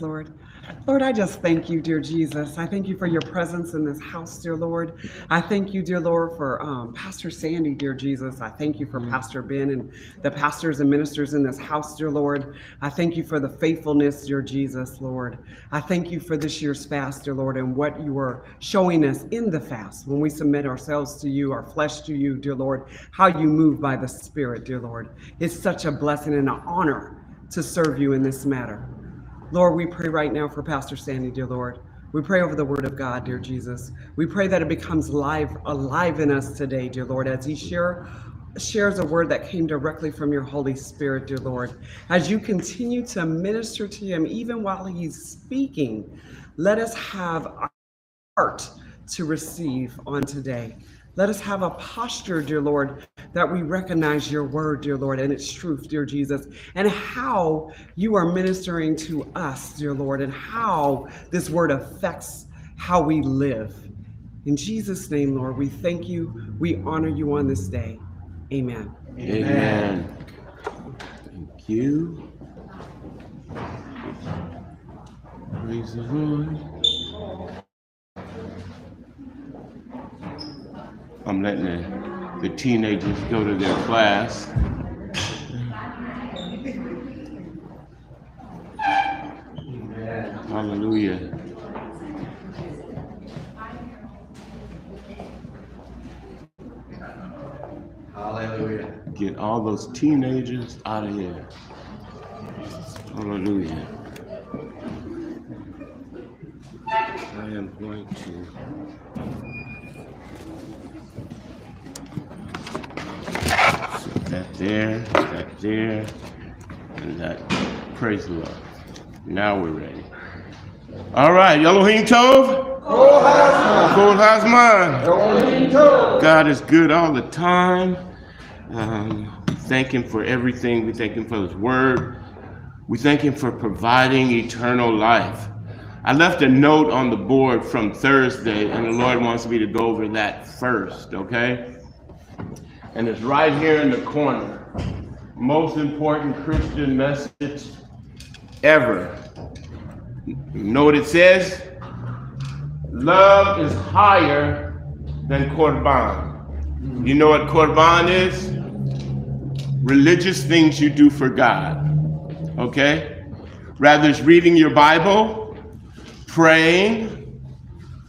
Lord. Lord, I just thank you, dear Jesus. I thank you for your presence in this house, dear Lord. I thank you, dear Lord, for um, Pastor Sandy, dear Jesus. I thank you for Pastor Ben and the pastors and ministers in this house, dear Lord. I thank you for the faithfulness, dear Jesus, Lord. I thank you for this year's fast, dear Lord, and what you are showing us in the fast when we submit ourselves to you, our flesh to you, dear Lord, how you move by the Spirit, dear Lord. It's such a blessing and an honor to serve you in this matter. Lord, we pray right now for Pastor Sandy, dear Lord. We pray over the word of God, dear Jesus. We pray that it becomes live, alive in us today, dear Lord, as he share, shares a word that came directly from your Holy Spirit, dear Lord. As you continue to minister to him, even while he's speaking, let us have a heart to receive on today. Let us have a posture, dear Lord, that we recognize your word, dear Lord, and its truth, dear Jesus, and how you are ministering to us, dear Lord, and how this word affects how we live. In Jesus' name, Lord, we thank you. We honor you on this day. Amen. Amen. Thank you. Praise the Lord. I'm letting the, the teenagers go to their class. Hallelujah. Hallelujah. Get all those teenagers out of here. Hallelujah. I am going to. That there, that there, and that. Praise the Lord. Now we're ready. All right, Elohim Tov. Kol Hazman. God is good all the time. Um, thank Him for everything. We thank Him for His Word. We thank Him for providing eternal life. I left a note on the board from Thursday, and the Lord wants me to go over that first, okay? And it's right here in the corner. Most important Christian message ever. You know what it says? Love is higher than Korban. You know what Korban is? Religious things you do for God. Okay? Rather it's reading your Bible, praying,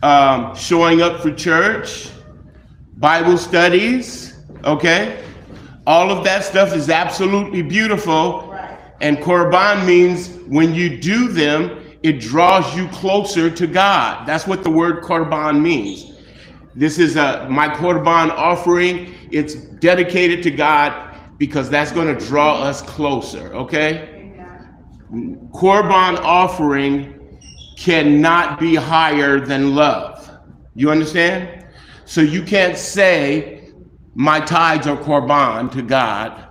um, showing up for church, Bible studies, okay? All of that stuff is absolutely beautiful. And Korban means when you do them, it draws you closer to God. That's what the word Korban means. This is a my Korban offering. It's dedicated to God because that's going to draw us closer, okay? Korban offering cannot be higher than love. You understand? So you can't say my tithes are Korban to God.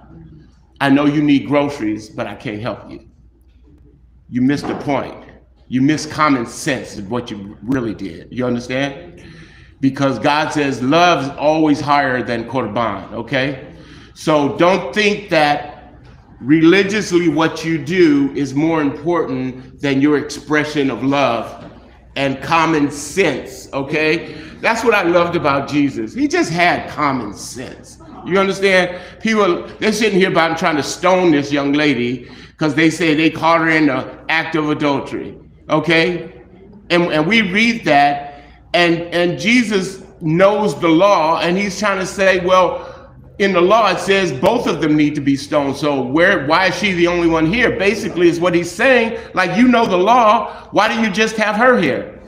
I know you need groceries, but I can't help you. You missed the point. You missed common sense of what you really did. You understand? Because God says love is always higher than Korban, okay? So don't think that religiously what you do is more important than your expression of love and common sense, okay? That's what I loved about Jesus. He just had common sense. You understand? People, they're sitting here about trying to stone this young lady because they say they caught her in the act of adultery, okay? And, and we read that, and, and Jesus knows the law, and he's trying to say, well, in the law it says both of them need to be stoned. So where why is she the only one here? Basically is what he's saying. Like you know the law, why do you just have her here?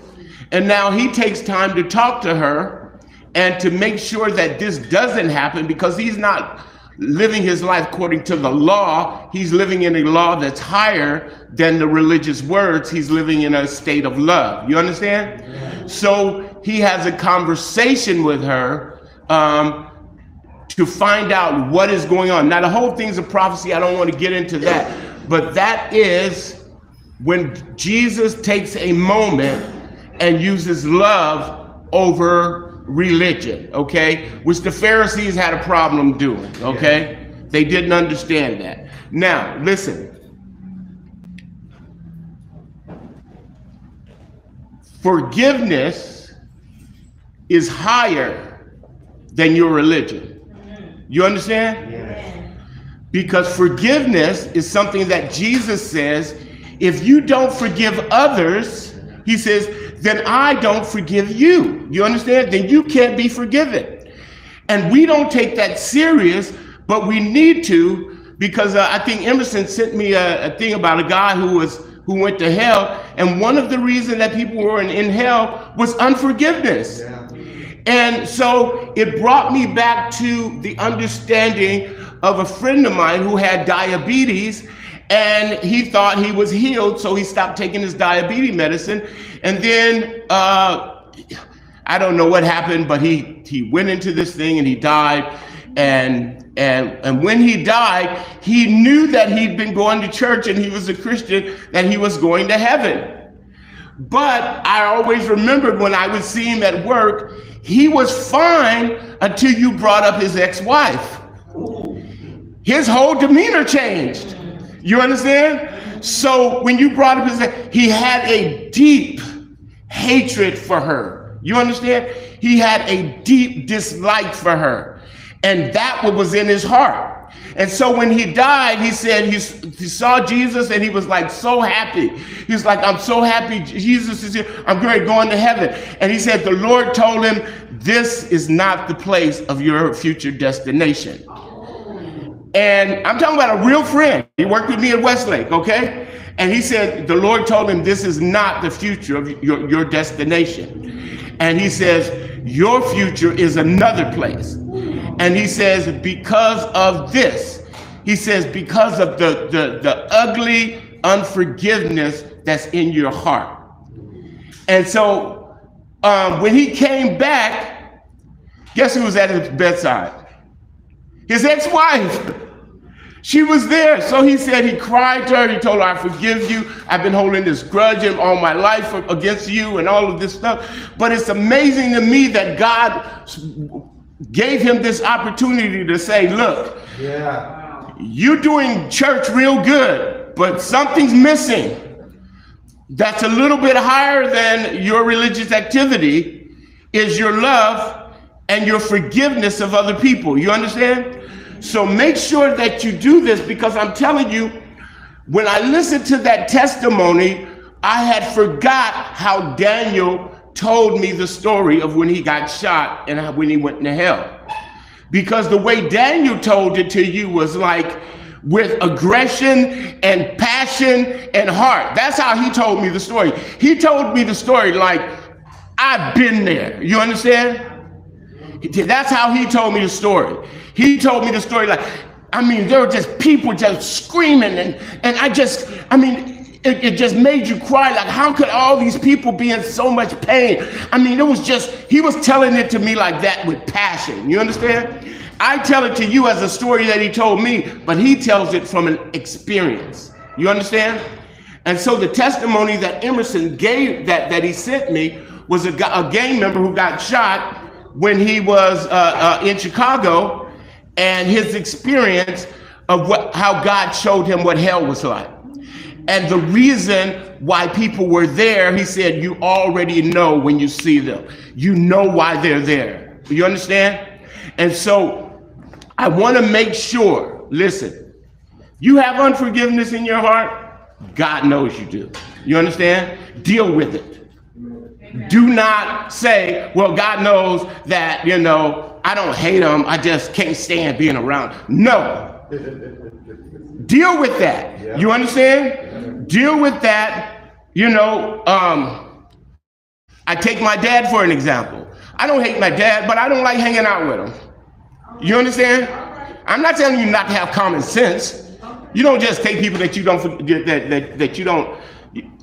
And now he takes time to talk to her and to make sure that this doesn't happen because he's not living his life according to the law. He's living in a law that's higher than the religious words. He's living in a state of love. You understand? So he has a conversation with her um, to find out what is going on. Now, the whole thing's a prophecy. I don't want to get into that. But that is when Jesus takes a moment and uses love over religion, okay? Which the Pharisees had a problem doing, okay? They didn't understand that. Now, listen. forgiveness is higher than your religion. You understand? Because forgiveness is something that Jesus says, if you don't forgive others, he says, then I don't forgive you. You understand? Then you can't be forgiven. And we don't take that serious, but we need to because uh, I think Emerson sent me a, a thing about a guy who was who went to hell, and one of the reasons that people were in, in hell was unforgiveness. Yeah. And so it brought me back to the understanding of a friend of mine who had diabetes and he thought he was healed, so he stopped taking his diabetes medicine. And then uh, I don't know what happened, but he he went into this thing and he died. And and and when he died, he knew that he'd been going to church and he was a Christian, that he was going to heaven. But I always remembered when I would see him at work, he was fine until you brought up his ex-wife. His whole demeanor changed. You understand? So when you brought up his, he had a deep hatred for her. You understand? He had a deep dislike for her. And that was in his heart. And so when he died, he said he, he saw Jesus and he was like so happy. He was like, I'm so happy Jesus is here. I'm great going to heaven. And he said, the Lord told him, this is not the place of your future destination. And I'm talking about a real friend. He worked with me at Westlake, okay? And he said, the Lord told him, this is not the future of your, your destination. And he says, your future is another place. And he says, because of this, he says, because of the, the, the ugly unforgiveness that's in your heart. And so um, when he came back, guess who was at his bedside? His ex wife. She was there. So he said he cried to her. He told her, I forgive you. I've been holding this grudge all my life against you and all of this stuff. But it's amazing to me that God gave him this opportunity to say, look, Yeah. you're doing church real good, but something's missing that's a little bit higher than your religious activity is your love and your forgiveness of other people. You understand? So make sure that you do this because I'm telling you, when I listened to that testimony, I had forgot how Daniel told me the story of when he got shot and when he went to hell. Because the way Daniel told it to you was like with aggression and passion and heart. That's how he told me the story. He told me the story like, I've been there. You understand? That's how he told me the story. He told me the story like, I mean, there were just people just screaming, and and I just, I mean, it, it just made you cry. Like, how could all these people be in so much pain? I mean, it was just, he was telling it to me like that with passion. You understand? I tell it to you as a story that he told me, but he tells it from an experience. You understand? And so the testimony that Emerson gave that, that he sent me was a, a gang member who got shot when he was uh, uh, in Chicago and his experience of what, how God showed him what hell was like. And the reason why people were there, he said, you already know when you see them. You know why they're there. You understand? And so I want to make sure, listen, you have unforgiveness in your heart, God knows you do. You understand? Deal with it. Do not say, well, God knows that, you know, I don't hate him. I just can't stand being around. No. Deal with that. You understand? Deal with that. You know, um, I take my dad for an example. I don't hate my dad, but I don't like hanging out with him. You understand? I'm not telling you not to have common sense. You don't just take people that you don't forget that that, that you don't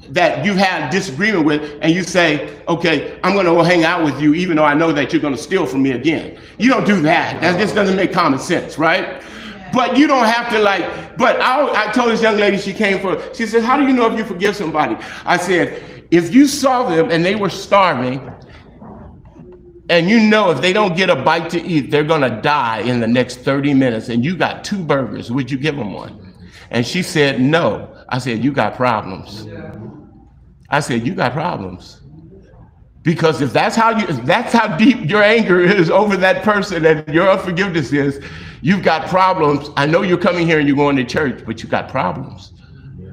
that you've had disagreement with and you say, okay, I'm going to go hang out with you even though I know that you're going to steal from me again. You don't do that. That just doesn't make common sense, right? But you don't have to like, but I, I told this young lady she came for, she said, how do you know if you forgive somebody? I said, if you saw them and they were starving and you know if they don't get a bite to eat, they're going to die in the next 30 minutes and you got two burgers, would you give them one? And she said, no. I said, you got problems. I said, you got problems. Because if that's how you, that's how deep your anger is over that person and your unforgiveness is, you've got problems. I know you're coming here and you're going to church, but you've got problems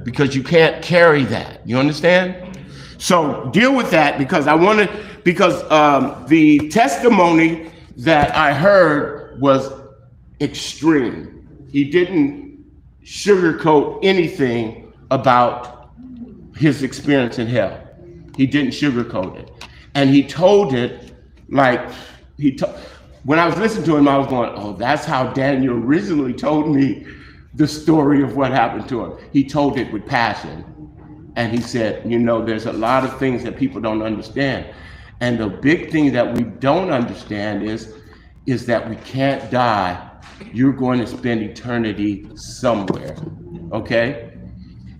because you can't carry that. You understand? So deal with that because I want to, because um, the testimony that I heard was extreme. He didn't sugarcoat anything about his experience in hell. He didn't sugarcoat it. And he told it like he told when I was listening to him, I was going, Oh, that's how Daniel originally told me the story of what happened to him. He told it with passion. And he said, You know, there's a lot of things that people don't understand. And the big thing that we don't understand is, is that we can't die. You're going to spend eternity somewhere. Okay?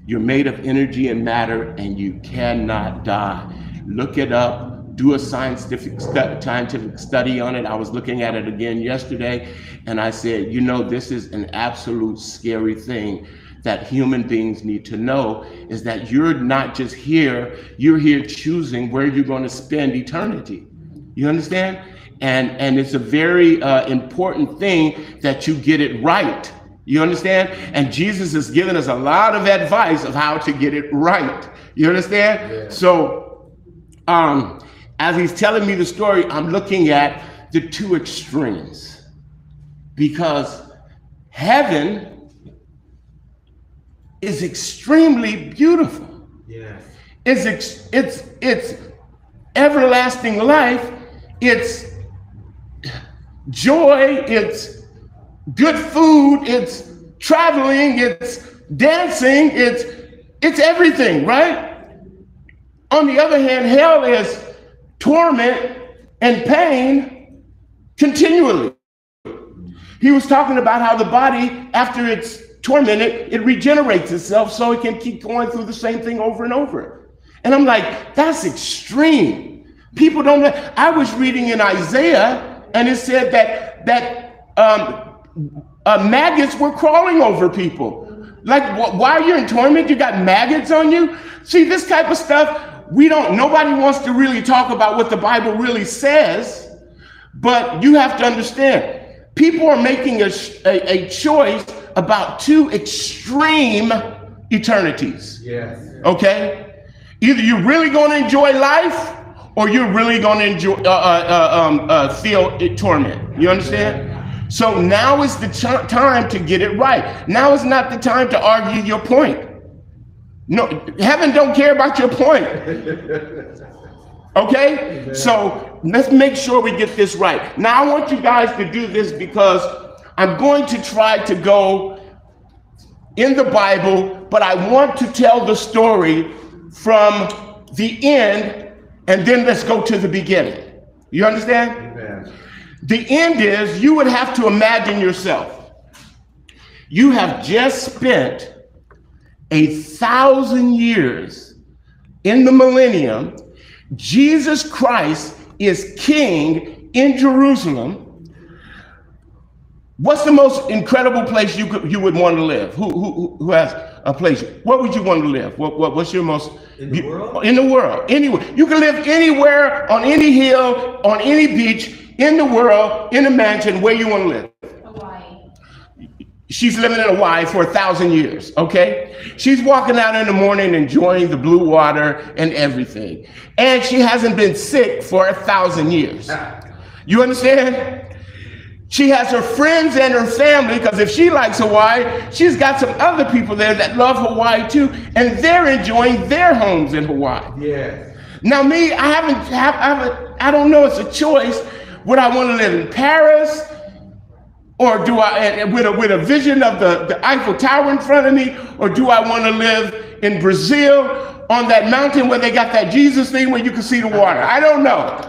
You're made of energy and matter, and you cannot die. Look it up. Do a scientific, stu- scientific study on it. I was looking at it again yesterday, and I said, you know, this is an absolute scary thing that human beings need to know is that you're not just here, you're here choosing where you're going to spend eternity. You understand? And, and it's a very uh, important thing that you get it right. You understand? And Jesus has given us a lot of advice of how to get it right. You understand? Yeah. So, um, as he's telling me the story, I'm looking at the two extremes because heaven is extremely beautiful. Yes. It's ex- it's it's everlasting life. It's joy. It's good food. It's traveling. It's dancing. It's it's everything, right? On the other hand, hell is torment and pain continually. He was talking about how the body, after it's tormented, it regenerates itself so it can keep going through the same thing over and over. And I'm like, that's extreme. People don't. I was reading in Isaiah, and it said that that um, uh, maggots were crawling over people. Like, wh- while you're in torment, you got maggots on you. See, this type of stuff, we don't. Nobody wants to really talk about what the Bible really says. But you have to understand, people are making a, a, a choice about two extreme eternities. Yes. Okay? Either you're really going to enjoy life or you're really going to enjoy, uh, uh, uh, um, uh, feel it torment. You understand? So now is the ch- time to get it right. Now is not the time to argue your point. No, heaven don't care about your point. Okay? So let's make sure we get this right. Now, I want you guys to do this because I'm going to try to go in the Bible, but I want to tell the story from the end and then let's go to the beginning. You understand? Amen. The end is you would have to imagine yourself. You have just spent a thousand years in the millennium. Jesus Christ is king in Jerusalem. What's the most incredible place you could you would want to live? Who who who has a place? Where would you want to live? What, what what's your most In the world? in the world? Anywhere you can live anywhere on any hill, on any beach in the world, in a mansion, where you want to live. Hawaii. She's living in Hawaii for a thousand years, okay? She's walking out in the morning enjoying the blue water and everything. And she hasn't been sick for a thousand years. You understand? She has her friends and her family, because if she likes Hawaii, she's got some other people there that love Hawaii too, and they're enjoying their homes in Hawaii. Yes. Now, me, I haven't, have, I haven't, I don't know. It's a choice. Would I want to live in Paris, or do I, with a with a vision of the the Eiffel Tower in front of me, or do I want to live in Brazil on that mountain where they got that Jesus thing where you can see the water? I don't know.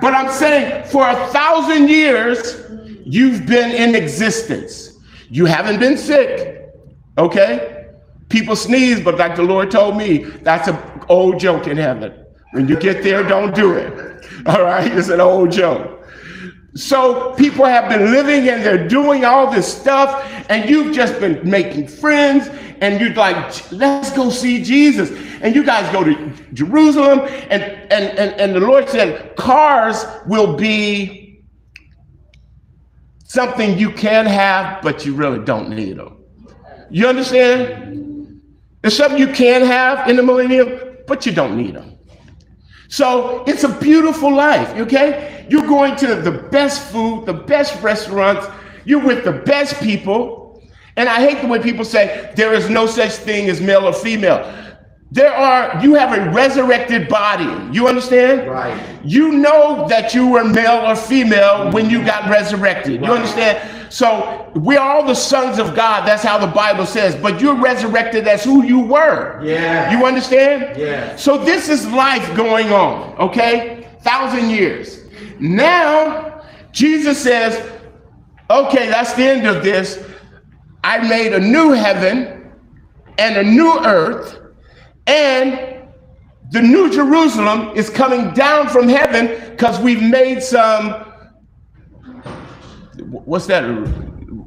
But I'm saying for a thousand years, you've been in existence. You haven't been sick, okay? People sneeze, but like the Lord told me, that's an old joke in heaven. When you get there, don't do it. All right? It's an old joke. So people have been living and they're doing all this stuff, and you've just been making friends, and you're like, let's go see Jesus. And you guys go to Jerusalem, and and and, and the Lord said, cars will be something you can have, but you really don't need them. You understand? It's something you can have in the millennium, but you don't need them. So it's a beautiful life, okay? You're going to the best food, the best restaurants, you're with the best people. And I hate the way people say there is no such thing as male or female. There are, you have a resurrected body. You understand? Right. You know that you were male or female when you got resurrected. You understand? So we're all the sons of God. That's how the Bible says. But you're resurrected as who you were. Yeah. You understand? Yeah. So this is life going on, okay? Thousand years. Now, Jesus says, okay, that's the end of this. I made a new heaven and a new earth, and the new Jerusalem is coming down from heaven because we've made some. What's that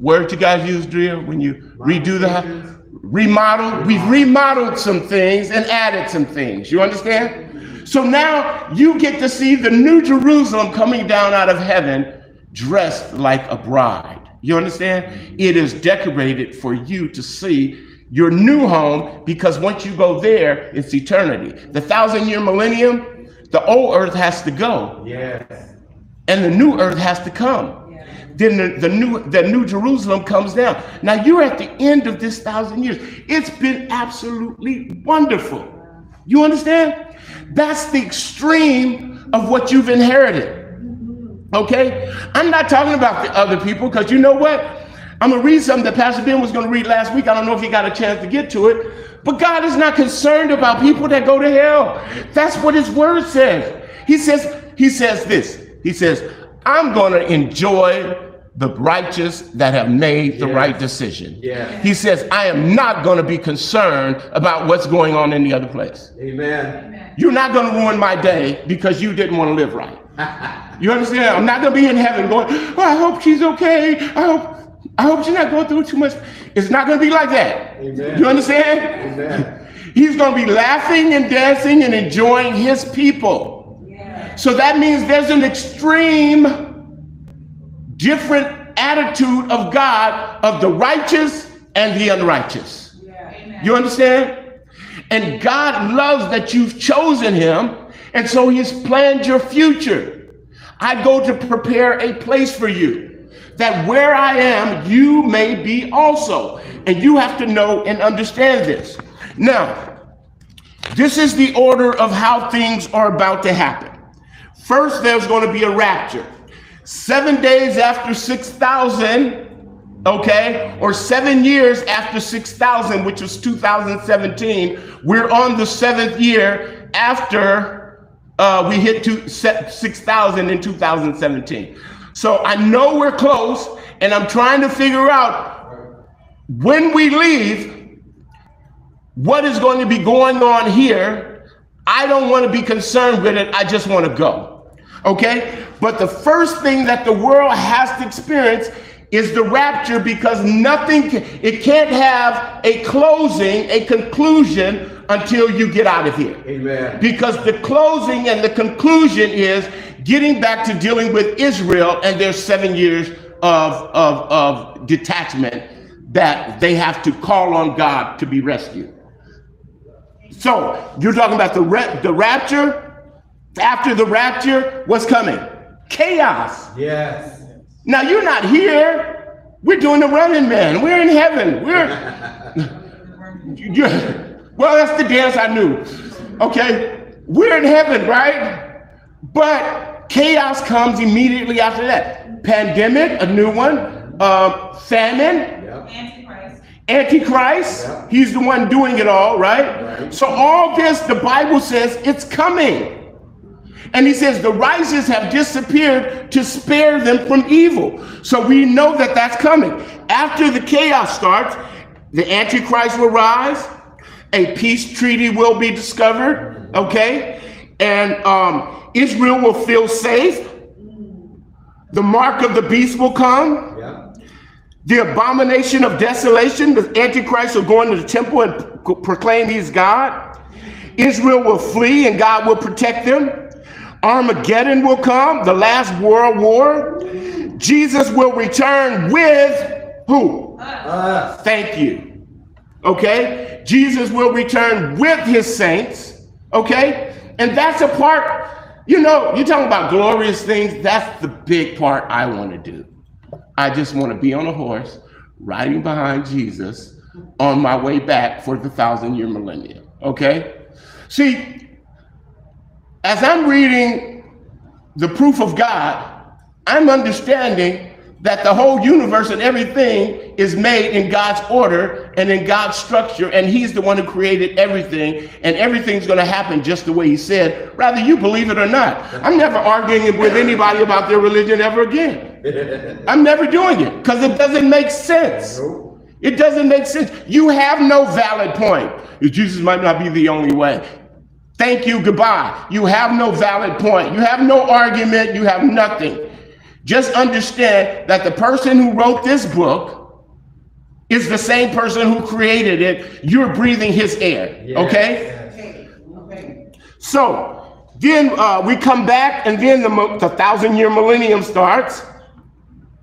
word you guys use, Drea, when you redo the house? Remodel. We've remodeled some things and added some things. You understand? So now you get to see the new Jerusalem coming down out of heaven dressed like a bride. You understand? It is decorated for you to see your new home because once you go there, it's eternity. The thousand year millennium, the old earth has to go Yes. and the new earth has to come. Then the, the new the new Jerusalem comes down. Now you're at the end of this thousand years. It's been absolutely wonderful. You understand? That's the extreme of what you've inherited. Okay? I'm not talking about the other people because you know what? I'm gonna read something that Pastor Ben was gonna read last week. I don't know if he got a chance to get to it, but God is not concerned about people that go to hell. That's what his word says. He says, he says this. He says, I'm gonna enjoy the righteous that have made the right decision. Yes. He says, I am not gonna be concerned about what's going on in the other place. Amen. You're not going to ruin my day because you didn't want to live right. You understand? I'm not going to be in heaven going, oh, I hope she's okay. I hope, I hope she's not going through too much. It's not going to be like that. Amen. You understand? Amen. He's going to be laughing and dancing and enjoying his people. So that means there's an extreme, different attitude of God of the righteous and the unrighteous. You understand? And God loves that you've chosen him, and so he's planned your future. I go to prepare a place for you, that where I am, you may be also. And you have to know and understand this. Now, this is the order of how things are about to happen. First, there's going to be a rapture. Seven days after 6,000, okay, or seven years after 6,000, which was 2017, we're on the seventh year after uh, we hit 6,000 in 2017. So I know we're close, and I'm trying to figure out when we leave, what is going to be going on here. I don't want to be concerned with it. I just want to go. Okay? But the first thing that the world has to experience is the rapture because nothing, can, it can't have a closing, a conclusion until you get out of here. Amen. Because the closing and the conclusion is getting back to dealing with Israel and their seven years of, of, of detachment that they have to call on God to be rescued. So you're talking about the, the rapture. After the rapture, what's coming? Chaos. Yes. Now you're not here. We're doing the running man. We're in heaven. We're you- well, that's the dance I knew. Okay, we're in heaven, right? But chaos comes immediately after that. Pandemic, a new one. Uh, famine, Yep. Antichrist. Antichrist. Yeah. He's the one doing it all, right? Right. So all this, the Bible says it's coming. And he says the righteous have disappeared to spare them from evil. So we know that that's coming. After the chaos starts, the Antichrist will rise, a peace treaty will be discovered, okay? And um, Israel will feel safe. The mark of the beast will come. Yeah. The abomination of desolation, the Antichrist will go into the temple and proclaim he's God. Israel will flee and God will protect them. Armageddon will come, the last world war. Jesus will return with who? Us. Thank you. Okay? Jesus will return with his saints. Okay? And that's a part, you know, you're talking about glorious things. That's the big part I want to do. I just want to be on a horse riding behind Jesus on my way back for the thousand year millennium. Okay? See, as I'm reading the proof of God, I'm understanding that the whole universe and everything is made in God's order and in God's structure, and He's the one who created everything, and everything's going to happen just the way He said, whether you believe it or not. I'm never arguing with anybody about their religion ever again. I'm never doing it because it doesn't make sense. It doesn't make sense. You have no valid point. That Jesus might not be the only way. Thank you, goodbye. You have no valid point. You have no argument. You have nothing. Just understand that the person who wrote this book is the same person who created it. You're breathing his air. Yeah. Okay? So then uh, we come back, and then the, the thousand year millennium starts.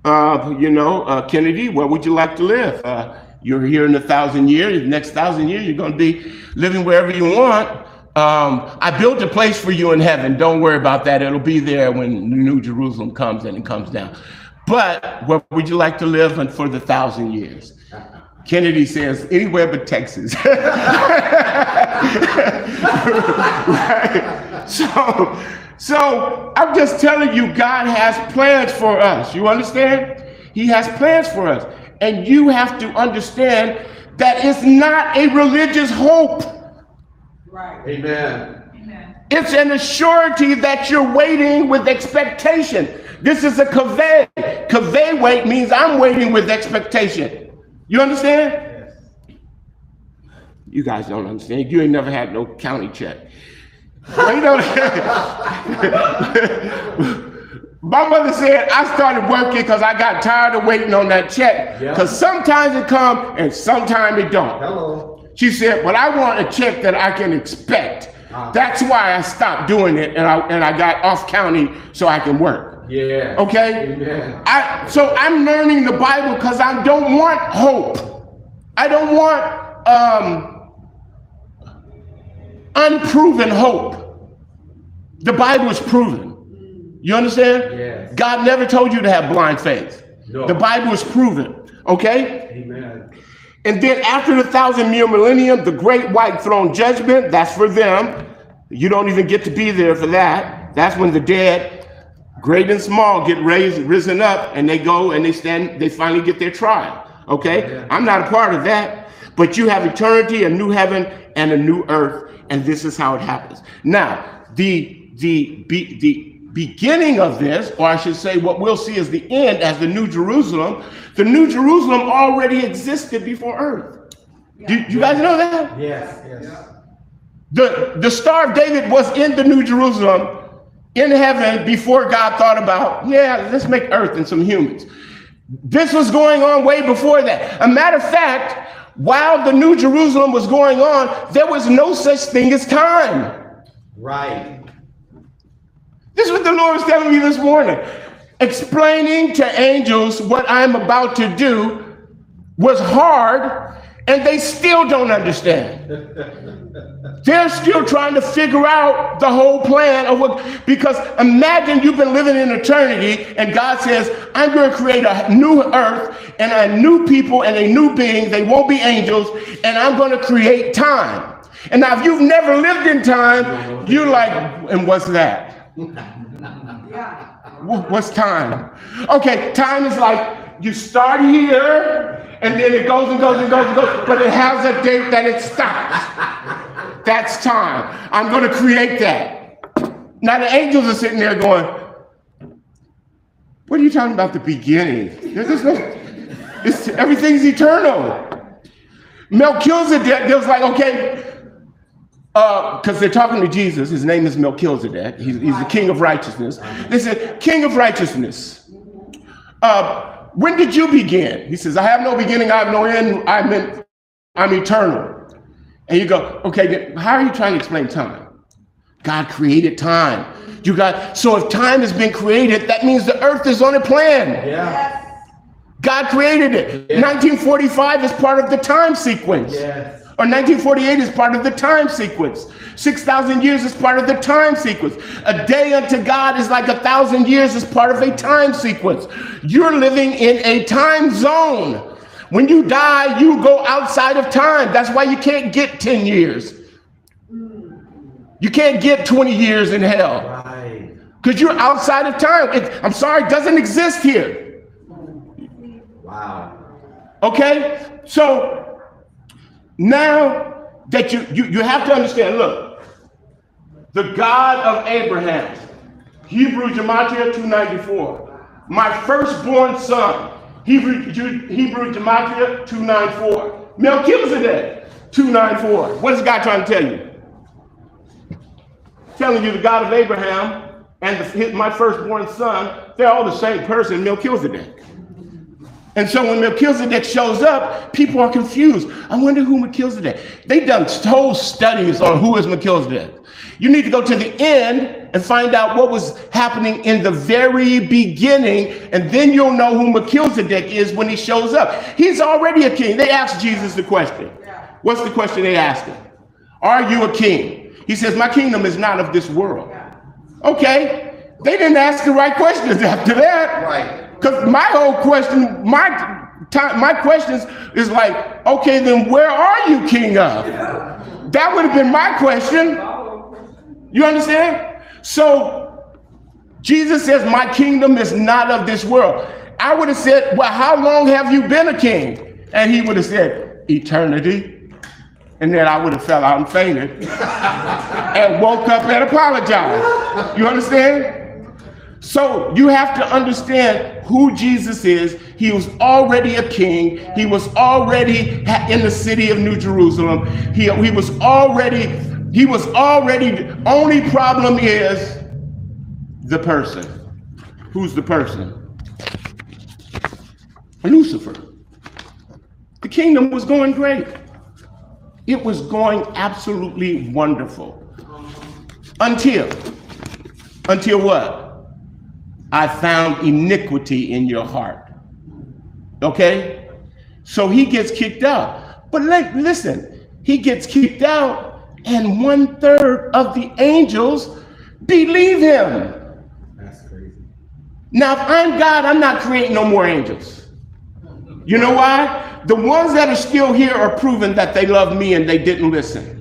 Uh, you know, uh, Kennedy, where would you like to live? Uh, you're here in a thousand years. The next thousand years, you're going to be living wherever you want. Um, I built a place for you in heaven. Don't worry about that. It'll be there when New Jerusalem comes and it comes down. But where would you like to live for the thousand years? Kennedy says anywhere but Texas. Right? So, so I'm just telling you, God has plans for us. You understand? He has plans for us. And you have to understand that it's not a religious hope. Right. Amen. Amen. It's an assurity that you're waiting with expectation. This is a kaveh. Kaveh wait means I'm waiting with expectation. You understand? Yes. You guys don't understand. You ain't never had no county check. Wait on My mother said I started working because I got tired of waiting on that check. Yeah. Because sometimes it come and sometimes it don't. Hello. She said, "But I want a check that I can expect." Ah. That's why I stopped doing it and I and I got off county so I can work. Yeah. Okay? Amen. I so I'm learning the Bible because I don't want hope. I don't want um unproven hope. The Bible is proven. You understand? Yes. God never told you to have blind faith. No. The Bible is proven. Okay? Amen. And then after the thousand year millennium, the great white throne judgment, that's for them. You don't even get to be there for that. That's when the dead, great and small, get raised, risen up, and they go and they stand, they finally get their trial. Okay? Yeah. I'm not a part of that. But you have eternity, a new heaven, and a new earth, and this is how it happens. Now, the the be, the beginning of this, or I should say, what we'll see as the end, as the New Jerusalem. The New Jerusalem already existed before Earth. Do you guys know that? Yes. Yes. The the Star of David was in the New Jerusalem in heaven before God thought about, yeah, let's make Earth and some humans. This was going on way before that. A matter of fact, while the New Jerusalem was going on, there was no such thing as time. Right. This is what the Lord was telling me this morning. Explaining to angels what I'm about to do was hard, and they still don't understand. They're still trying to figure out the whole plan of what, because imagine you've been living in eternity, and God says, I'm going to create a new earth and a new people and a new being. They won't be angels, and I'm going to create time. And now, if you've never lived in time, you're like, and what's that? What's time? Okay, time is like you start here and then it goes and goes and goes and goes, but it has a date that it stops. That's time. I'm going to create that. Now the angels are sitting there going, What are you talking about the beginning? There's just no, everything's eternal. Melchizedek, they was like, okay, because they're talking to Jesus. His name is Melchizedek. He's, he's the king of righteousness. They said, King of righteousness, uh, when did you begin? He says, I have no beginning, I have no end, I'm, in, I'm eternal. And you go, okay, then how are you trying to explain time? God created time. You got so if time has been created, that means the earth is on a plan. Yeah. God created it. Yeah. 1945 is part of the time sequence. Yes. Or 1948 is part of the time sequence. 6,000 years is part of the time sequence. A day unto God is like a thousand years is part of a time sequence. You're living in a time zone. When you die, you go outside of time. That's why you can't get 10 years. You can't get 20 years in hell Right. because you're outside of time. It, I'm sorry, it doesn't exist here. Wow. Okay? So now that you, you, you have to understand, look, the God of Abraham, Hebrew Gematria 294, my firstborn son, Hebrew, Hebrew Gematria 294, Melchizedek 294. What is God trying to tell you? Telling you the God of Abraham and the, his, my firstborn son, they're all the same person, Melchizedek. And so when Melchizedek shows up, people are confused. I wonder who Melchizedek. They've done whole studies on who is Melchizedek. You need to go to the end and find out what was happening in the very beginning, and then you'll know who Melchizedek is when he shows up. He's already a king. They asked Jesus the question. What's the question they asked him? Are you a king? He says, My kingdom is not of this world. Okay. They didn't ask the right questions after that. Right. Because my whole question, my time, my questions is like, okay, then where are you king of? That would have been my question. You understand? So Jesus says, My kingdom is not of this world. I would have said, Well, how long have you been a king? And he would have said, Eternity. And then I would have fell out and fainted and woke up and apologized. You understand? So you have to understand who Jesus is. He was already a king. He was already in the city of New Jerusalem. He, he was already, he was already, only problem is the person. Who's the person? Lucifer. The kingdom was going great. It was going absolutely wonderful. Until, until what? I found iniquity in your heart. Okay? So he gets kicked out. But like, listen, he gets kicked out, and one third of the angels believe him. That's crazy. Now, if I'm God, I'm not creating no more angels. You know why? The ones that are still here are proving that they love me and they didn't listen.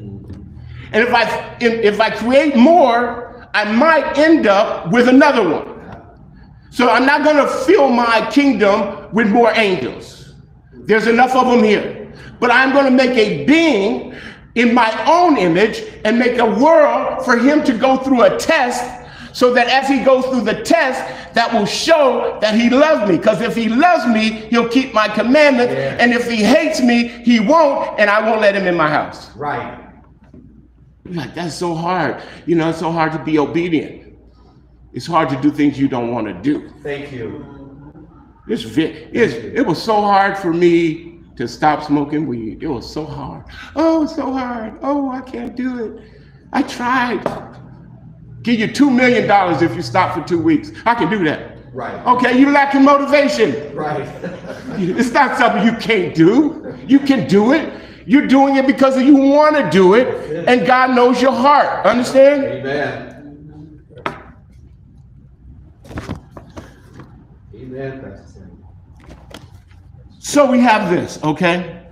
And if I if, if I create more, I might end up with another one. So I'm not going to fill my kingdom with more angels. There's enough of them here. But I'm going to make a being in my own image and make a world for him to go through a test so that as he goes through the test, that will show that he loves me. Because if he loves me, he'll keep my commandments. Yeah. And if he hates me, he won't, and I won't let him in my house. Right. I'm like, that's so hard. You know, it's so hard to be obedient. It's hard to do things you don't want to do. Thank you. It's, it's it was so hard for me to stop smoking weed. It was so hard. Oh, so hard. Oh, I can't do it. I tried. Give you two million dollars if you stop for two weeks. I can do that. Right. Okay, you lacking motivation. Right. It's not something you can't do. You can do it. You're doing it because you want to do it, and God knows your heart. Understand? Amen. Amen, Pastor Sandy. So we have this, okay?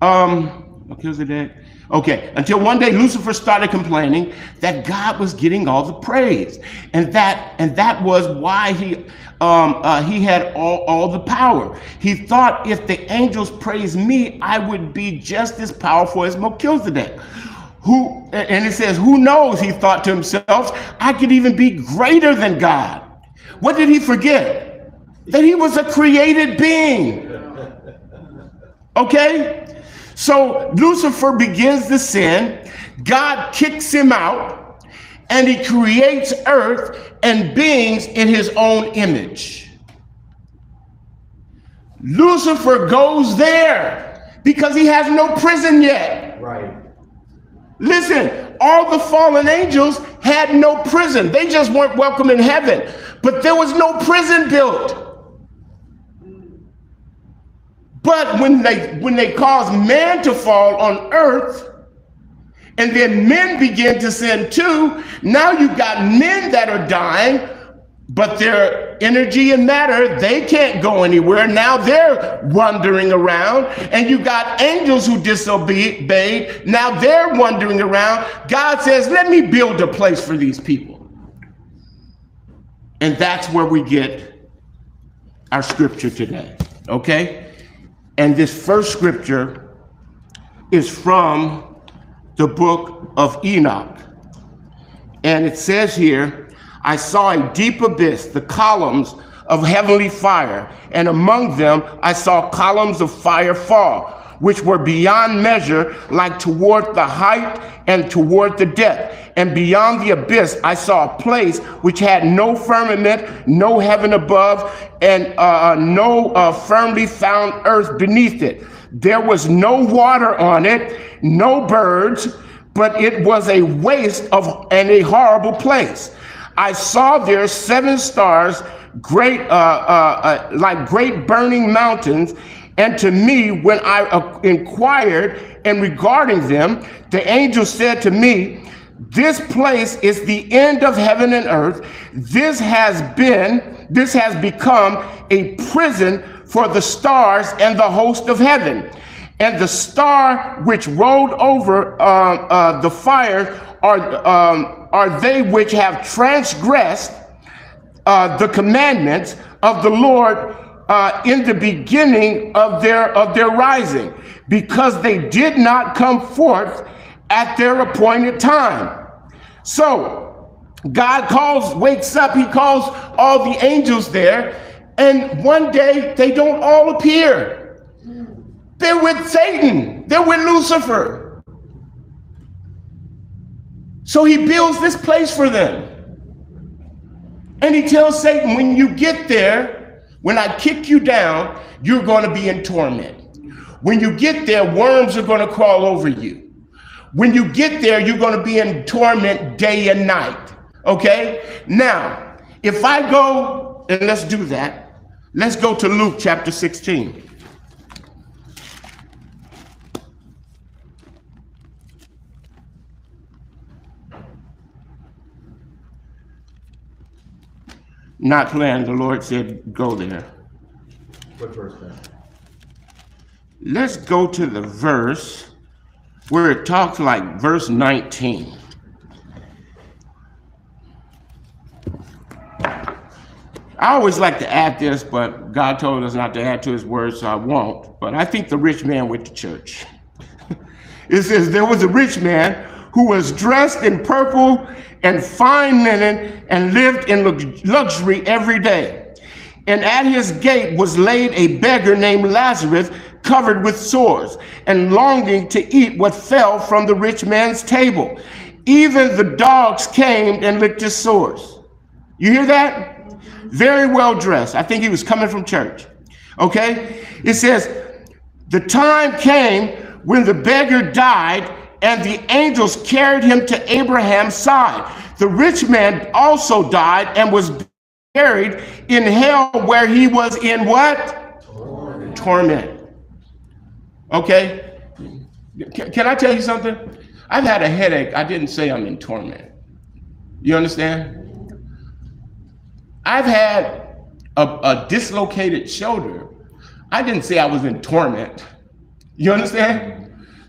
Um, Melchizedek. Okay, until one day Lucifer started complaining that God was getting all the praise, and that and that was why he um, uh, he had all, all the power. He thought if the angels praised me, I would be just as powerful as Melchizedek. Who and it says, who knows? He thought to himself, I could even be greater than God. What did he forget? That he was a created being. Okay? So Lucifer begins to sin, God kicks him out, and he creates earth and beings in his own image. Lucifer goes there because he has no prison yet. Right. Listen, all the fallen angels had no prison. They just weren't welcome in heaven, but there was no prison built. But when they when they caused man to fall on earth, and then men begin to sin too, now you've got men that are dying, but their energy and matter, they can't go anywhere. Now they're wandering around, and you got angels who disobeyed. Now they're wandering around. God says, Let me build a place for these people. And that's where we get our scripture today. Okay? And this first scripture is from the book of Enoch. And it says here, I saw a deep abyss, the columns of heavenly fire, and among them I saw columns of fire fall, which were beyond measure, like toward the height and toward the depth. And beyond the abyss I saw a place which had no firmament, no heaven above, and uh, no uh, firmly found earth beneath it. There was no water on it, no birds, but it was a waste of and a horrible place. I saw there seven stars, great, uh, uh, uh, like great burning mountains. And to me, when I uh, inquired and regarding them, the angel said to me, This place is the end of heaven and earth. This has been, this has become a prison for the stars and the host of heaven. And the star which rolled over uh, uh, the fire are, um, are they which have transgressed uh, the commandments of the Lord uh, in the beginning of their of their rising, because they did not come forth at their appointed time. So God calls, wakes up, he calls all the angels there, and one day they don't all appear. They're with Satan, they're with Lucifer. So he builds this place for them. And he tells Satan, when you get there, when I kick you down, you're going to be in torment. When you get there, worms are going to crawl over you. When you get there, you're going to be in torment day and night. Okay? Now, if I go, and let's do that, let's go to Luke chapter 16. Not playing, the Lord said, go there. What verse then? Let's go to the verse where it talks like verse 19. I always like to add this, but God told us not to add to his word, so I won't. But I think the rich man went to church. it says, There was a rich man who was dressed in purple and fine linen and lived in luxury every day. And at his gate was laid a beggar named Lazarus, covered with sores, and longing to eat what fell from the rich man's table. Even the dogs came and licked his sores. You hear that? Very well dressed. I think he was coming from church. Okay? It says, The time came when the beggar died, and the angels carried him to Abraham's side. The rich man also died and was buried in hell, where he was in what? Torment. Torment. Okay? Can, I tell you something? I've had a headache. I didn't say I'm in torment. You understand? I've had a, a dislocated shoulder. I didn't say I was in torment. You understand?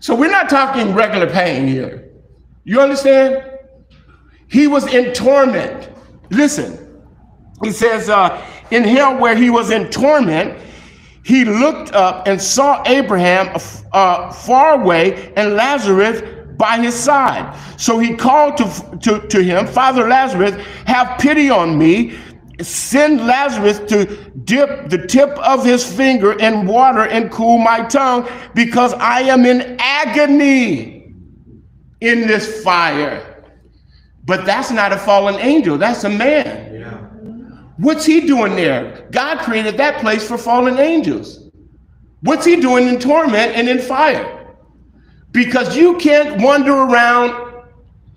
So we're not talking regular pain here. You understand? He was in torment. Listen, he says, uh, in hell where he was in torment, he looked up and saw Abraham uh, far away and Lazarus by his side. So he called to, to, to him, Father Lazarus, have pity on me send Lazarus to dip the tip of his finger in water and cool my tongue because I am in agony in this fire. But that's not a fallen angel, that's a man. Yeah. What's he doing there? God created that place for fallen angels. What's he doing in torment and in fire? Because you can't wander around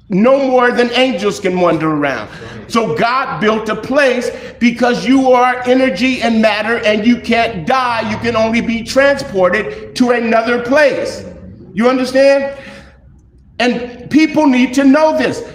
no more than angels can wander around. So God built a place because you are energy and matter and you can't die. You can only be transported to another place. You understand? And people need to know this.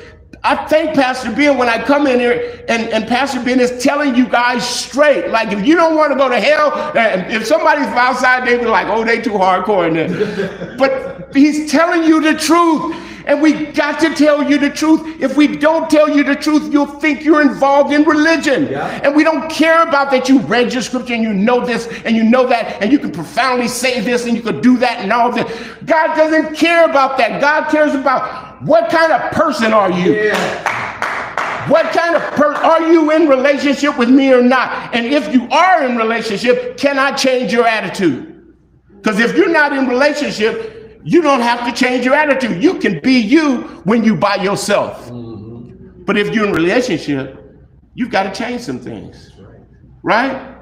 I thank Pastor Ben when I come in here and, and Pastor Ben is telling you guys straight. Like, if you don't want to go to hell, uh, if somebody's outside, they be like, oh, they too hardcore in there. but he's telling you the truth. And we got to tell you the truth. If we don't tell you the truth, you'll think you're involved in religion. Yeah. And we don't care about that you read your scripture and you know this and you know that and you can profoundly say this and you can do that and all that. God doesn't care about that. God cares about what kind of person are you? Yeah. What kind of person are you in relationship with me or not? And if you are in relationship, can I change your attitude? Because if you're not in relationship, you don't have to change your attitude. You can be you when you by yourself. Mm-hmm. But if you're in relationship, you've got to change some things. Right?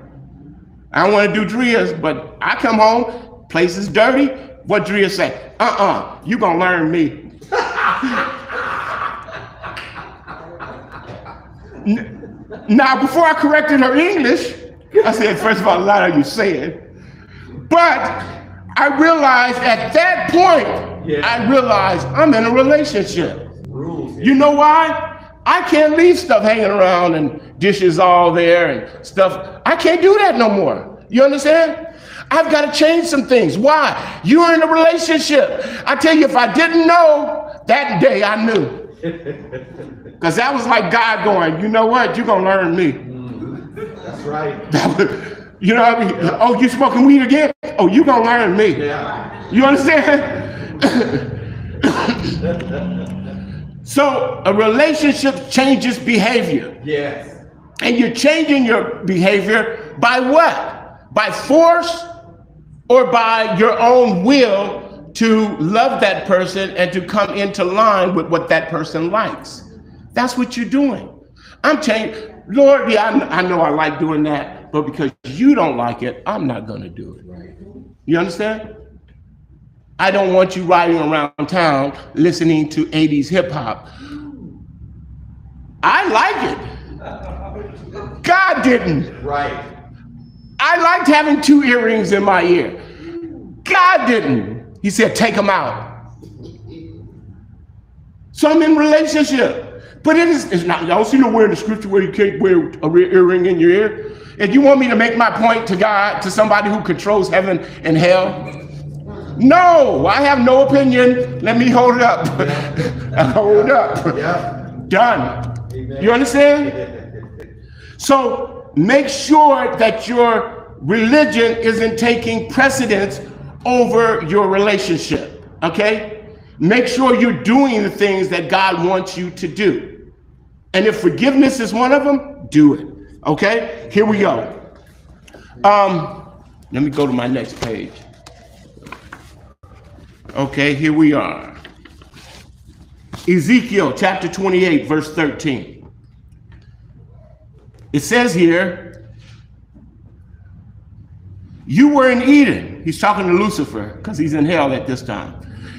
I don't want to do Dria's, but I come home, place is dirty. What Drea say? Uh-uh, you gonna learn me. Now, before I corrected her English, I said, first of all, a lot of you saying. But I realized at that point, Yeah. I realized I'm in a relationship. Rules. You know why? I can't leave stuff hanging around and dishes all there and stuff. I can't do that no more. You understand? I've got to change some things. Why? You're in a relationship. I tell you, if I didn't know that day, I knew. Because that was like God going, you know what? You're going to learn me. Mm-hmm. That's right. You know what I mean? Oh, you smoking weed again? Oh, you're going to learn me. Yeah. You understand? so a relationship changes behavior. Yes. And you're changing your behavior by what? By force or by your own will to love that person and to come into line with what that person likes. That's what you're doing. I'm changing. Lord, yeah, I, I know I like doing that, but because you don't like it, I'm not going to do it. You understand? I don't want you riding around town listening to 80s hip hop. I like it. God didn't. Right. I liked having two earrings in my ear. God didn't. He said, take them out. So I'm in relationship. But it is, it's not, don't see nowhere in the scripture where you can't wear a earring in your ear. If you want me to make my point to God, to somebody who controls heaven and hell, no, I have no opinion. Let me hold it up. hold up. Yeah. Done. Amen. You understand? So make sure that your religion isn't taking precedence over your relationship. Okay? Make sure you're doing the things that God wants you to do. And if forgiveness is one of them, do it. Okay? Here we go. Um, let me go to my next page. Okay, here we are. Ezekiel chapter 28, verse 13. It says here, You were in Eden. He's talking to Lucifer because he's in hell at this time.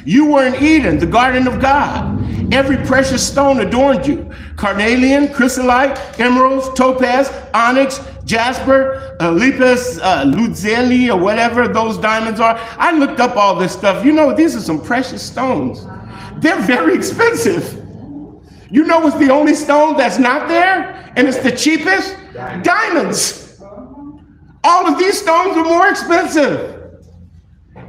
You were in Eden, the garden of God. Every precious stone adorned you carnelian, chrysolite, emeralds, topaz, onyx, jasper, uh, lepis, uh, lazuli, or whatever those diamonds are. I looked up all this stuff. You know, these are some precious stones. They're very expensive. You know what's the only stone that's not there? And it's the cheapest? Diamonds. All of these stones are more expensive.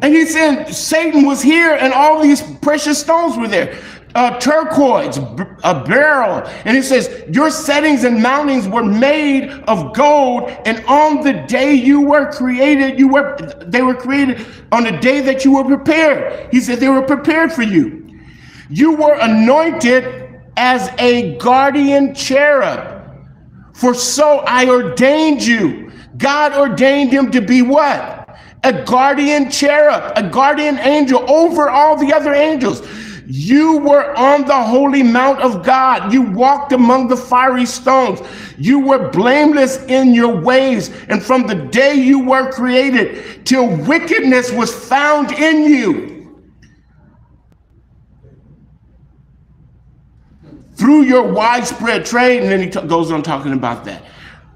And he said Satan was here and all these precious stones were there. Uh, turquoise, a beryl. And he says, Your settings and mountings were made of gold. And on the day you were created, you were they were created on the day that you were prepared. He said they were prepared for you. You were anointed as a guardian cherub. For so I ordained you. God ordained him to be what? A guardian cherub, a guardian angel over all the other angels. You were on the holy mount of God. You walked among the fiery stones. You were blameless in your ways. And from the day you were created till wickedness was found in you. Through your widespread trade, and then he t- goes on talking about that.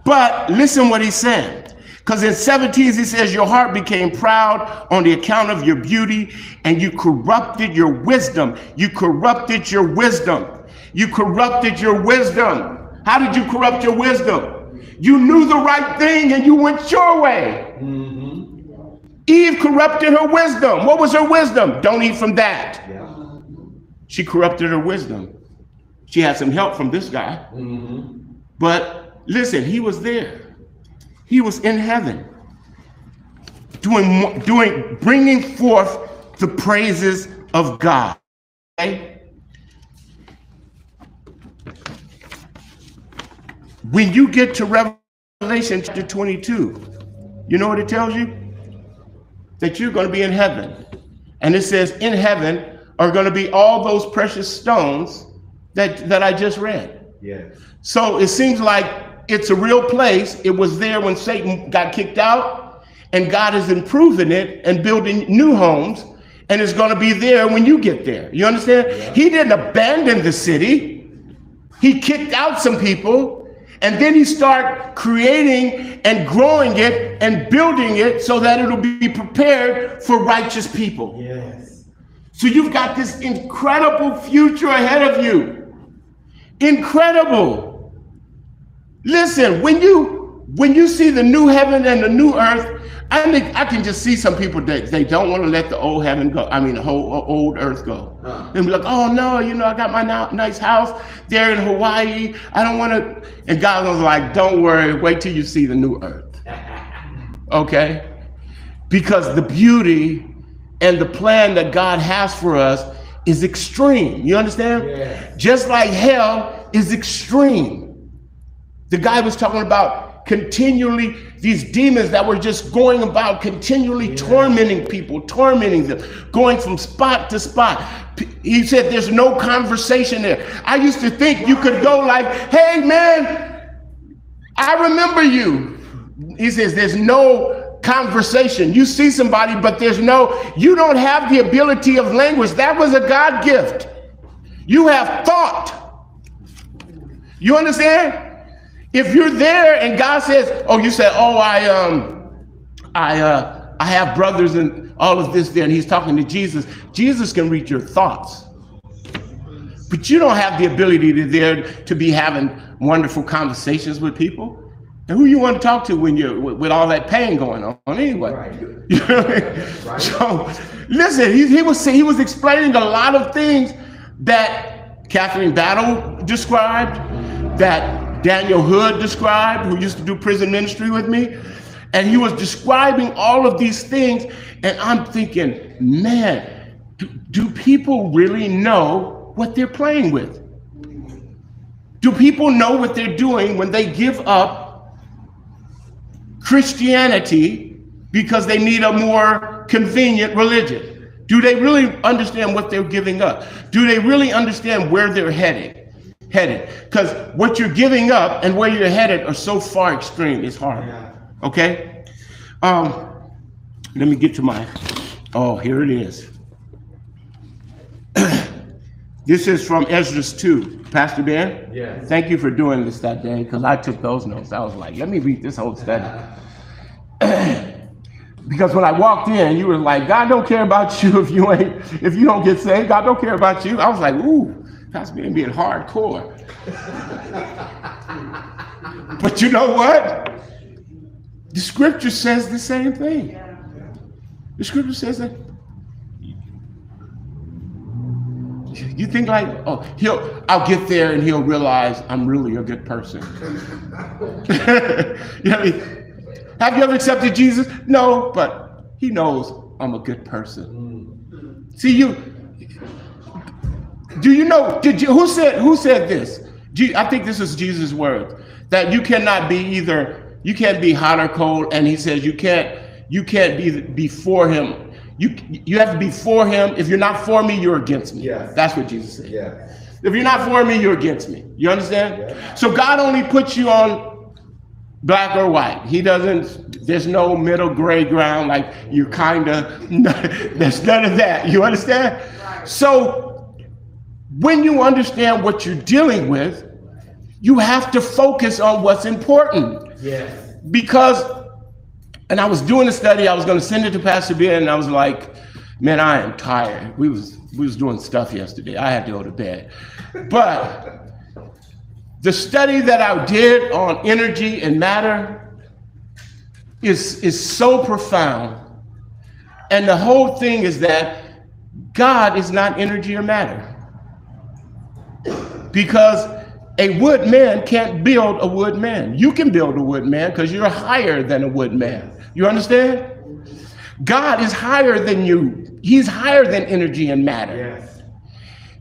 But listen what he's saying. Because in 17, he says, Your heart became proud on the account of your beauty, and you corrupted your wisdom. You corrupted your wisdom. You corrupted your wisdom. How did you corrupt your wisdom? You knew the right thing and you went your way. Mm-hmm. Eve corrupted her wisdom. What was her wisdom? Don't eat from that. Yeah. She corrupted her wisdom. She had some help from this guy. Mm-hmm. But listen, he was there. He was in heaven, doing, doing, bringing forth the praises of God. Okay? When you get to Revelation chapter 22, you know what it tells you? That you're going to be in heaven. And it says, in heaven are going to be all those precious stones that, that I just read. Yes. So it seems like it's a real place. It was there when Satan got kicked out, and God is improving it and building new homes, and it's going to be there when you get there. You understand? He didn't abandon the city. He kicked out some people, and then he started creating and growing it and building it so that it'll be prepared for righteous people. Yes. So you've got this incredible future ahead of you. Incredible. Listen, when you when you see the new heaven and the new earth, I think I can just see some people that they don't want to let the old heaven go. I mean, the whole old earth go. Uh-huh. And be like, oh no, you know, I got my nice house there in Hawaii. I don't want to. And God was like, don't worry, wait till you see the new earth. Okay, because the beauty and the plan that God has for us is extreme. You understand? Yes. Just like hell is extreme. The guy was talking about continually these demons that were just going about continually tormenting people, tormenting them, going from spot to spot. He said there's no conversation there. I used to think you could go like, "Hey man, I remember you." He says there's no conversation. You see somebody, but there's no, you don't have the ability of language. That was a God gift. You have thought. You understand? If you're there and God says, "Oh, you said, oh, I um, I uh, I have brothers and all of this," there, and He's talking to Jesus. Jesus can read your thoughts, but you don't have the ability to there to be having wonderful conversations with people. And who you want to talk to when you're with, all that pain going on anyway? Right. You know I mean? So listen, he, he was he was explaining a lot of things that Catherine Battle described, that Daniel Hood described, who used to do prison ministry with me. And he was describing all of these things. And I'm thinking, man, do, do people really know what they're playing with? Do people know what they're doing when they give up Christianity because they need a more convenient religion? Do they really understand what they're giving up? Do they really understand where they're headed? Headed, because what you're giving up and where you're headed are so far extreme. It's hard. Okay. Um, let me get to my. Oh, here it is. this is from Esdras 2. Pastor Ben? Yes. Thank you for doing this that day because I took those notes. I was like, let me read this whole study. because when I walked in, you were like, God don't care about you if you ain't, if you don't get saved. God don't care about you. I was like, ooh, Pastor Ben being hardcore. but you know what? The scripture says the same thing. The scripture says that. You think like, oh, he'll, I'll get there and he'll realize I'm really a good person. you know I mean? Have you ever accepted Jesus? No, but he knows I'm a good person. See you. Do you know? Did you? Who said? Who said this? Je- I think this is Jesus' words that you cannot be either. You can't be hot or cold, and he says you can't. You can't be before him. You you have to be for him. If you're not for me, you're against me. Yeah, That's what Jesus said. Yeah. If you're not for me, you're against me. You understand? Yeah. So God only puts you on black or white. He doesn't, there's no middle gray ground, like you kind of, there's none of that. You understand? So when you understand what you're dealing with, you have to focus on what's important Yes. because and I was doing a study, I was gonna send it to Pastor Ben, and I was like, man, I am tired. We was we was doing stuff yesterday. I had to go to bed. But the study that I did on energy and matter is, is so profound. And the whole thing is that God is not energy or matter. Because a wood man can't build a wood man. You can build a wood man because you're higher than a wood man. You understand? God is higher than you. He's higher than energy and matter. Yes.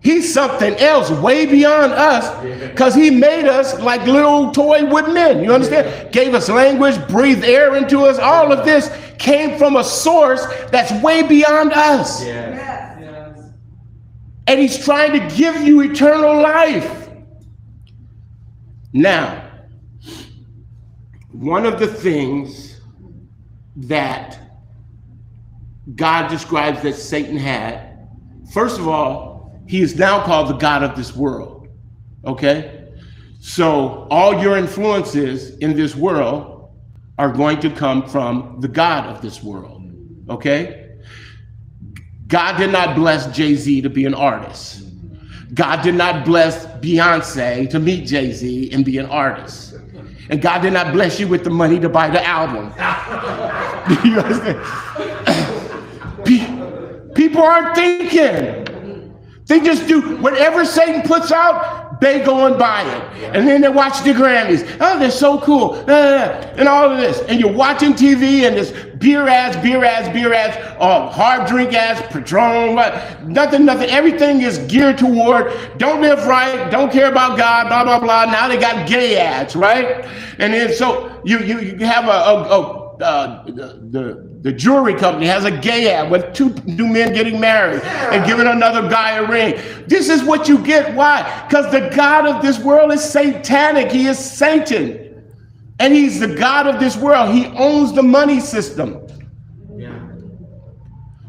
He's something else way beyond us because he made us like little toy wood men. You understand? Gave us language, breathed air into us. All of this came from a source that's way beyond us. Yes. And he's trying to give you eternal life. Now, one of the things that God describes that Satan had, first of all, he is now called the God of this world. Okay? So all your influences in this world are going to come from the God of this world. Okay? God did not bless Jay Z to be an artist. God did not bless Beyonce to meet Jay Z and be an artist. And God did not bless you with the money to buy the album. you? People aren't thinking. They just do whatever Satan puts out, they go and buy it. And then they watch the Grammys. Oh, they're so cool. Uh, uh, uh and all of this. And you're watching TV and this beer ads, beer ads, beer ads, oh, uh, hard drink ads, Patron, what, nothing, nothing. Everything is geared toward don't live right, don't care about God, blah, blah, blah. Now they got gay ads, right? And then so you, you, you have a, a, a uh, the, the, the jewelry company has a gay ad with two new men getting married and giving another guy a ring. This is what you get. Why? Because the God of this world is satanic. He is Satan. And he's the God of this world. He owns the money system. Yeah.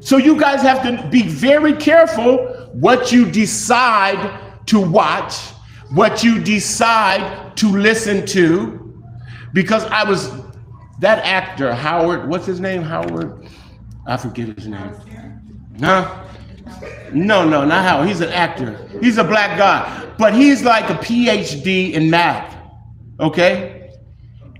So you guys have to be very careful what you decide to watch, what you decide to listen to, because I was that actor Howard. What's his name? Howard. I forget his name. Huh? No, no, not Howard. He's an actor. He's a black guy, but he's like a PhD in math. Okay,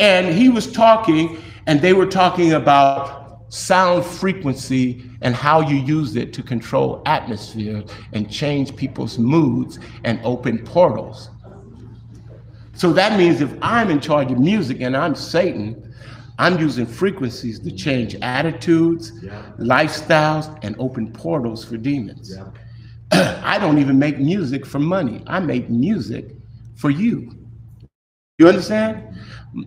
and he was talking, and they were talking about sound frequency and how you use it to control atmosphere and change people's moods and open portals. So that means if I'm in charge of music and I'm Satan, I'm using frequencies to change attitudes, Yeah. lifestyles, and open portals for demons. Yeah. I don't even make music for money. I make music for you. You understand?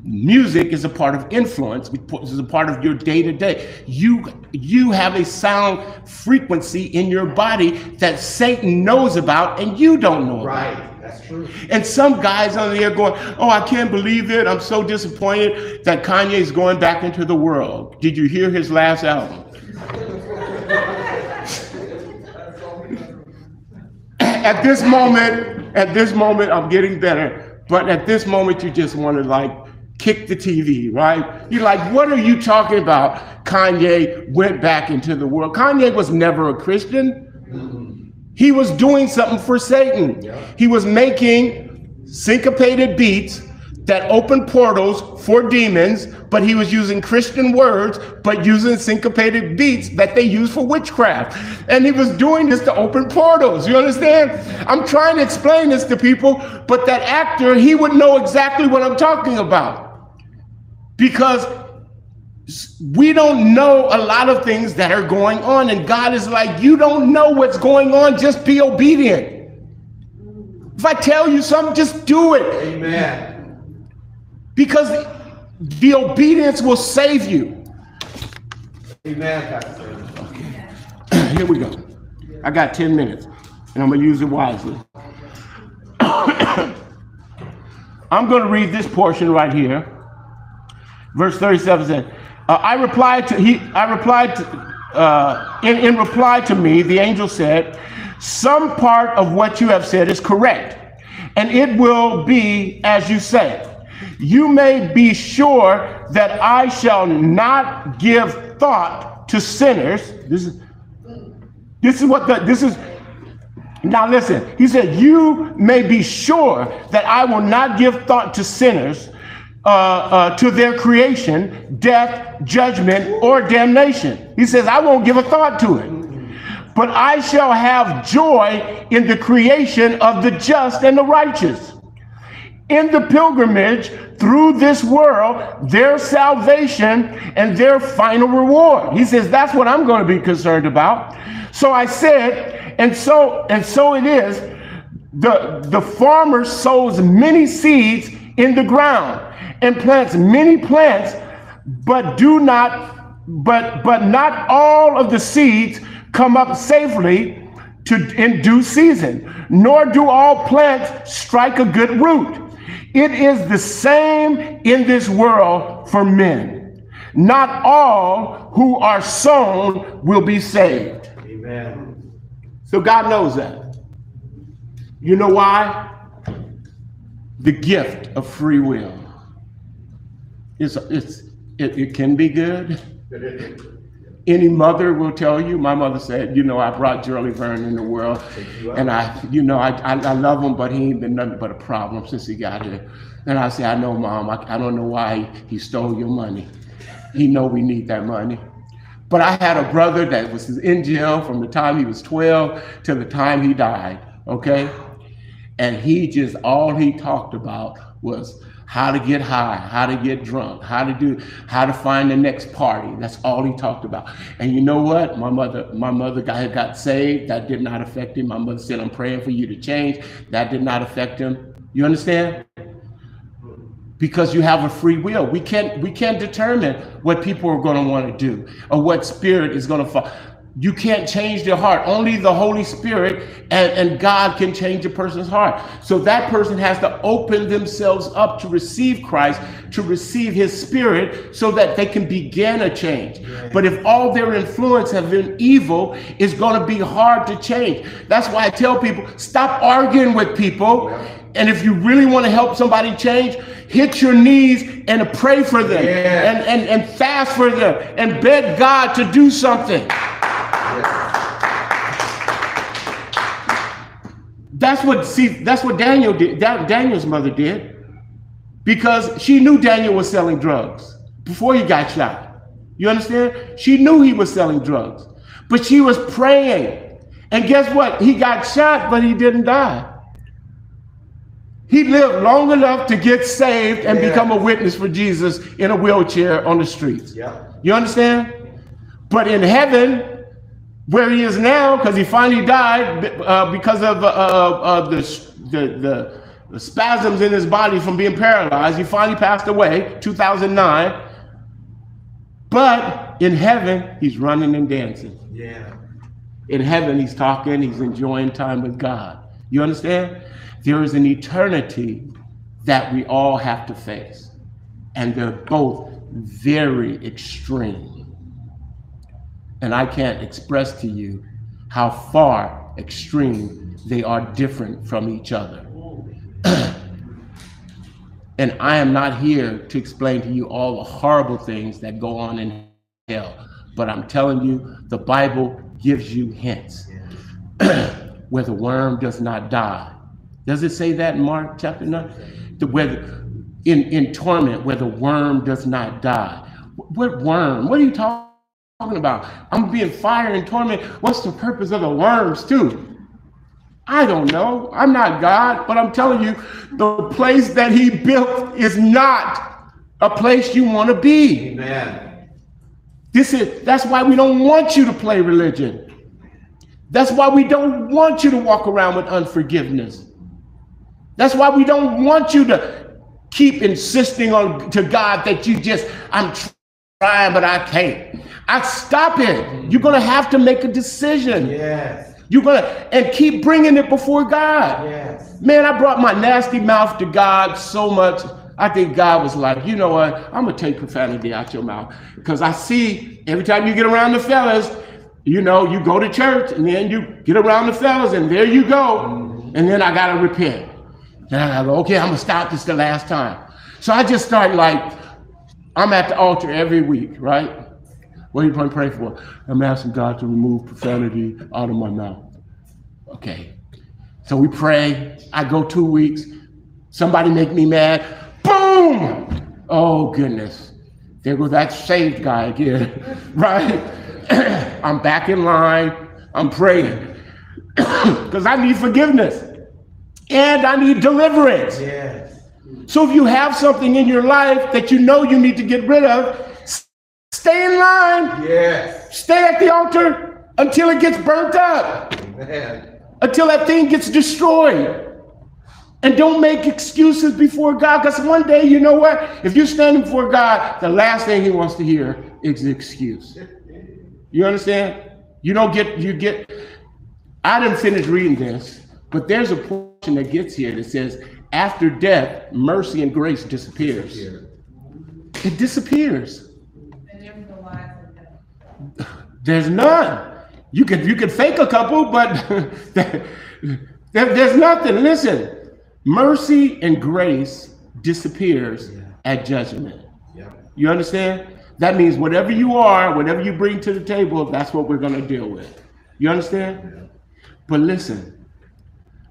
Music is a part of influence, is a part of your day to day. You you have a sound frequency in your body that Satan knows about and you don't know about. That's true. And some guys on there going, "Oh, I can't believe it! I'm so disappointed that Kanye's going back into the world." Did you hear his last album? at this moment, at this moment, I'm getting better. But at this moment, you just want to like kick the TV, right? You're like, what are you talking about? Kanye went back into the world. Kanye was never a Christian. He was doing something for Satan. Yeah. He was making syncopated beats that opened portals for demons, but he was using Christian words, but using syncopated beats that they use for witchcraft. And he was doing this to open portals. You understand? I'm trying to explain this to people, but that actor, he would know exactly what I'm talking about. Because we don't know a lot of things that are going on, and God is like, You don't know what's going on, just be obedient. If I tell you something, just do it Amen. because the obedience will save you. Amen, Pastor. Here we go. I got 10 minutes, and I'm going to use it wisely. I'm going to read this portion right here. Verse 37 says, uh, I replied to he I replied to uh, in, in reply to me, the angel said, Some part of what you have said is correct, and it will be as you say. You may be sure that I shall not give thought to sinners. This is this is what the this is now listen. He said, You may be sure that I will not give thought to sinners uh, uh, to their creation, death, judgment, or damnation. He says, I won't give a thought to it. But I shall have joy in the creation of the just and the righteous. In the pilgrimage through this world, their salvation and their final reward. He says, That's what I'm going to be concerned about. So I said, and so and so it is. The, the farmer sows many seeds in the ground and plants many plants, but do not, but but not all of the seeds come up safely to in due season, nor do all plants strike a good root. It is the same in this world for men. Not all who are sown will be saved. Amen. So God knows that. You know why? The gift of free will. It's, it's, it, it can be good. Any mother will tell you. My mother said, you know, I brought Shirley Vern in the world, and I, you know, I, I, I love him, but he ain't been nothing but a problem since he got here. And I said, I know, mom. I, I don't know why he stole your money. He know we need that money. But I had a brother that was in jail from the time he was 12 till the time he died. Okay, and he just all he talked about was how to get high, how to get drunk, how to do, how to find the next party. That's all he talked about. And you know what? My mother, my mother got, got saved. That did not affect him. My mother said, "I'm praying for you to change." That did not affect him. You understand? Because you have a free will. We can't we can't determine what people are going to want to do or what spirit is going to fall. You can't change their heart. Only the Holy Spirit and, and God can change a person's heart. So that person has to open themselves up to receive Christ, to receive his spirit, so that they can begin a change. But if all their influence have been evil, it's going to be hard to change. That's why I tell people stop arguing with people. And if you really want to help somebody change, hit your knees and pray for them Yeah. and, and, and fast for them and beg God to do something. That's what see. That's what Daniel did. Da- Daniel's mother did, because she knew Daniel was selling drugs before he got shot. You understand? She knew he was selling drugs, but she was praying. And guess what? He got shot, but he didn't die. He lived long enough to get saved and Yeah. become a witness for Jesus in a wheelchair on the streets. Yep. You understand? But in heaven, where he is now, because he finally died uh, because of uh, uh, the, the, the, the spasms in his body from being paralyzed. He finally passed away, 2009. But in heaven, he's running and dancing. Yeah. In heaven, he's talking, he's enjoying time with God. You understand? There is an eternity that we all have to face, and they're both very extreme. And I can't express to you how far extreme they are different from each other. and I am not here to explain to you all the horrible things that go on in hell, but I'm telling you, the Bible gives you hints where the worm does not die. Does it say that in Mark chapter 9? The, where in, in torment where the worm does not die. What worm? What are you talking about? I'm being fire and torment. What's the purpose of the worms, too? I don't know. I'm not God, but I'm telling you, the place that He built is not a place you want to be. Amen. This is that's why we don't want you to play religion. That's why we don't want you to walk around with unforgiveness. That's why we don't want you to keep insisting on to God that you just I'm trying but I can't. I stop it. You're gonna have to make a decision. Yes. You're gonna and keep bringing it before God. Yes. Man, I brought my nasty mouth to God so much. I think God was like, you know what? I'm gonna take profanity out your mouth because I see every time you get around the fellas, you know, you go to church and then you get around the fellas and there you go, mm-hmm. and then I gotta repent. And I go, okay, I'm gonna stop this the last time. So I just start like, I'm at the altar every week, right? What are you going to pray for? I'm asking God to remove profanity out of my mouth. Okay. So we pray. I go two weeks. Somebody make me mad. Boom! Oh goodness. There goes that saved guy again. right? I'm back in line. I'm praying. Because I need forgiveness. And I need deliverance. Yes. So if you have something in your life that you know you need to get rid of, stay in line. Yes. Stay at the altar until it gets burnt up, Amen. until that thing gets destroyed. And don't make excuses before God, because one day, you know what? If you're standing before God, the last thing He wants to hear is an excuse. You understand? You don't get, you get, I didn't finish reading this, but there's a portion that gets here that says, after death, mercy and grace disappears. It disappears. And there's the lies of them. There's none. You could you could fake a couple, but there, there's nothing. Listen, mercy and grace disappears at judgment. Yep. You understand? That means whatever you are, whatever you bring to the table, that's what we're going to deal with. You understand? But listen,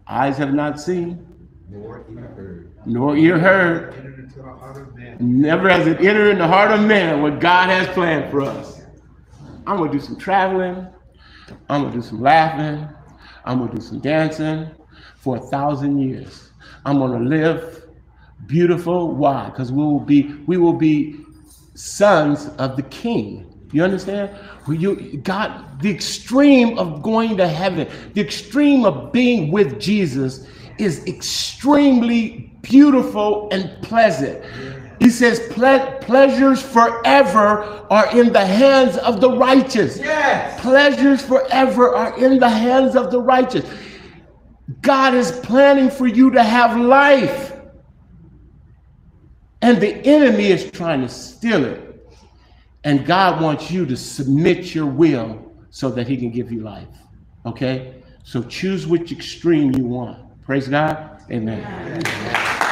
eyes have not seen, Nor ear heard. nor ear heard, Entered into the heart of man. never has it entered in the heart of man what God has planned for us. I'm gonna do some traveling. I'm gonna do some laughing. I'm gonna do some dancing for a thousand years. I'm gonna live beautiful. Why? Because we will be we will be sons of the King. You understand? You God, the extreme of going to heaven, the extreme of being with Jesus is extremely beautiful and pleasant. He says, "Ple- pleasures forever are in the hands of the righteous. Yes. Pleasures forever are in the hands of the righteous. God is planning for you to have life. And the enemy is trying to steal it. And God wants you to submit your will so that he can give you life. Okay? So choose which extreme you want. Praise God. Amen.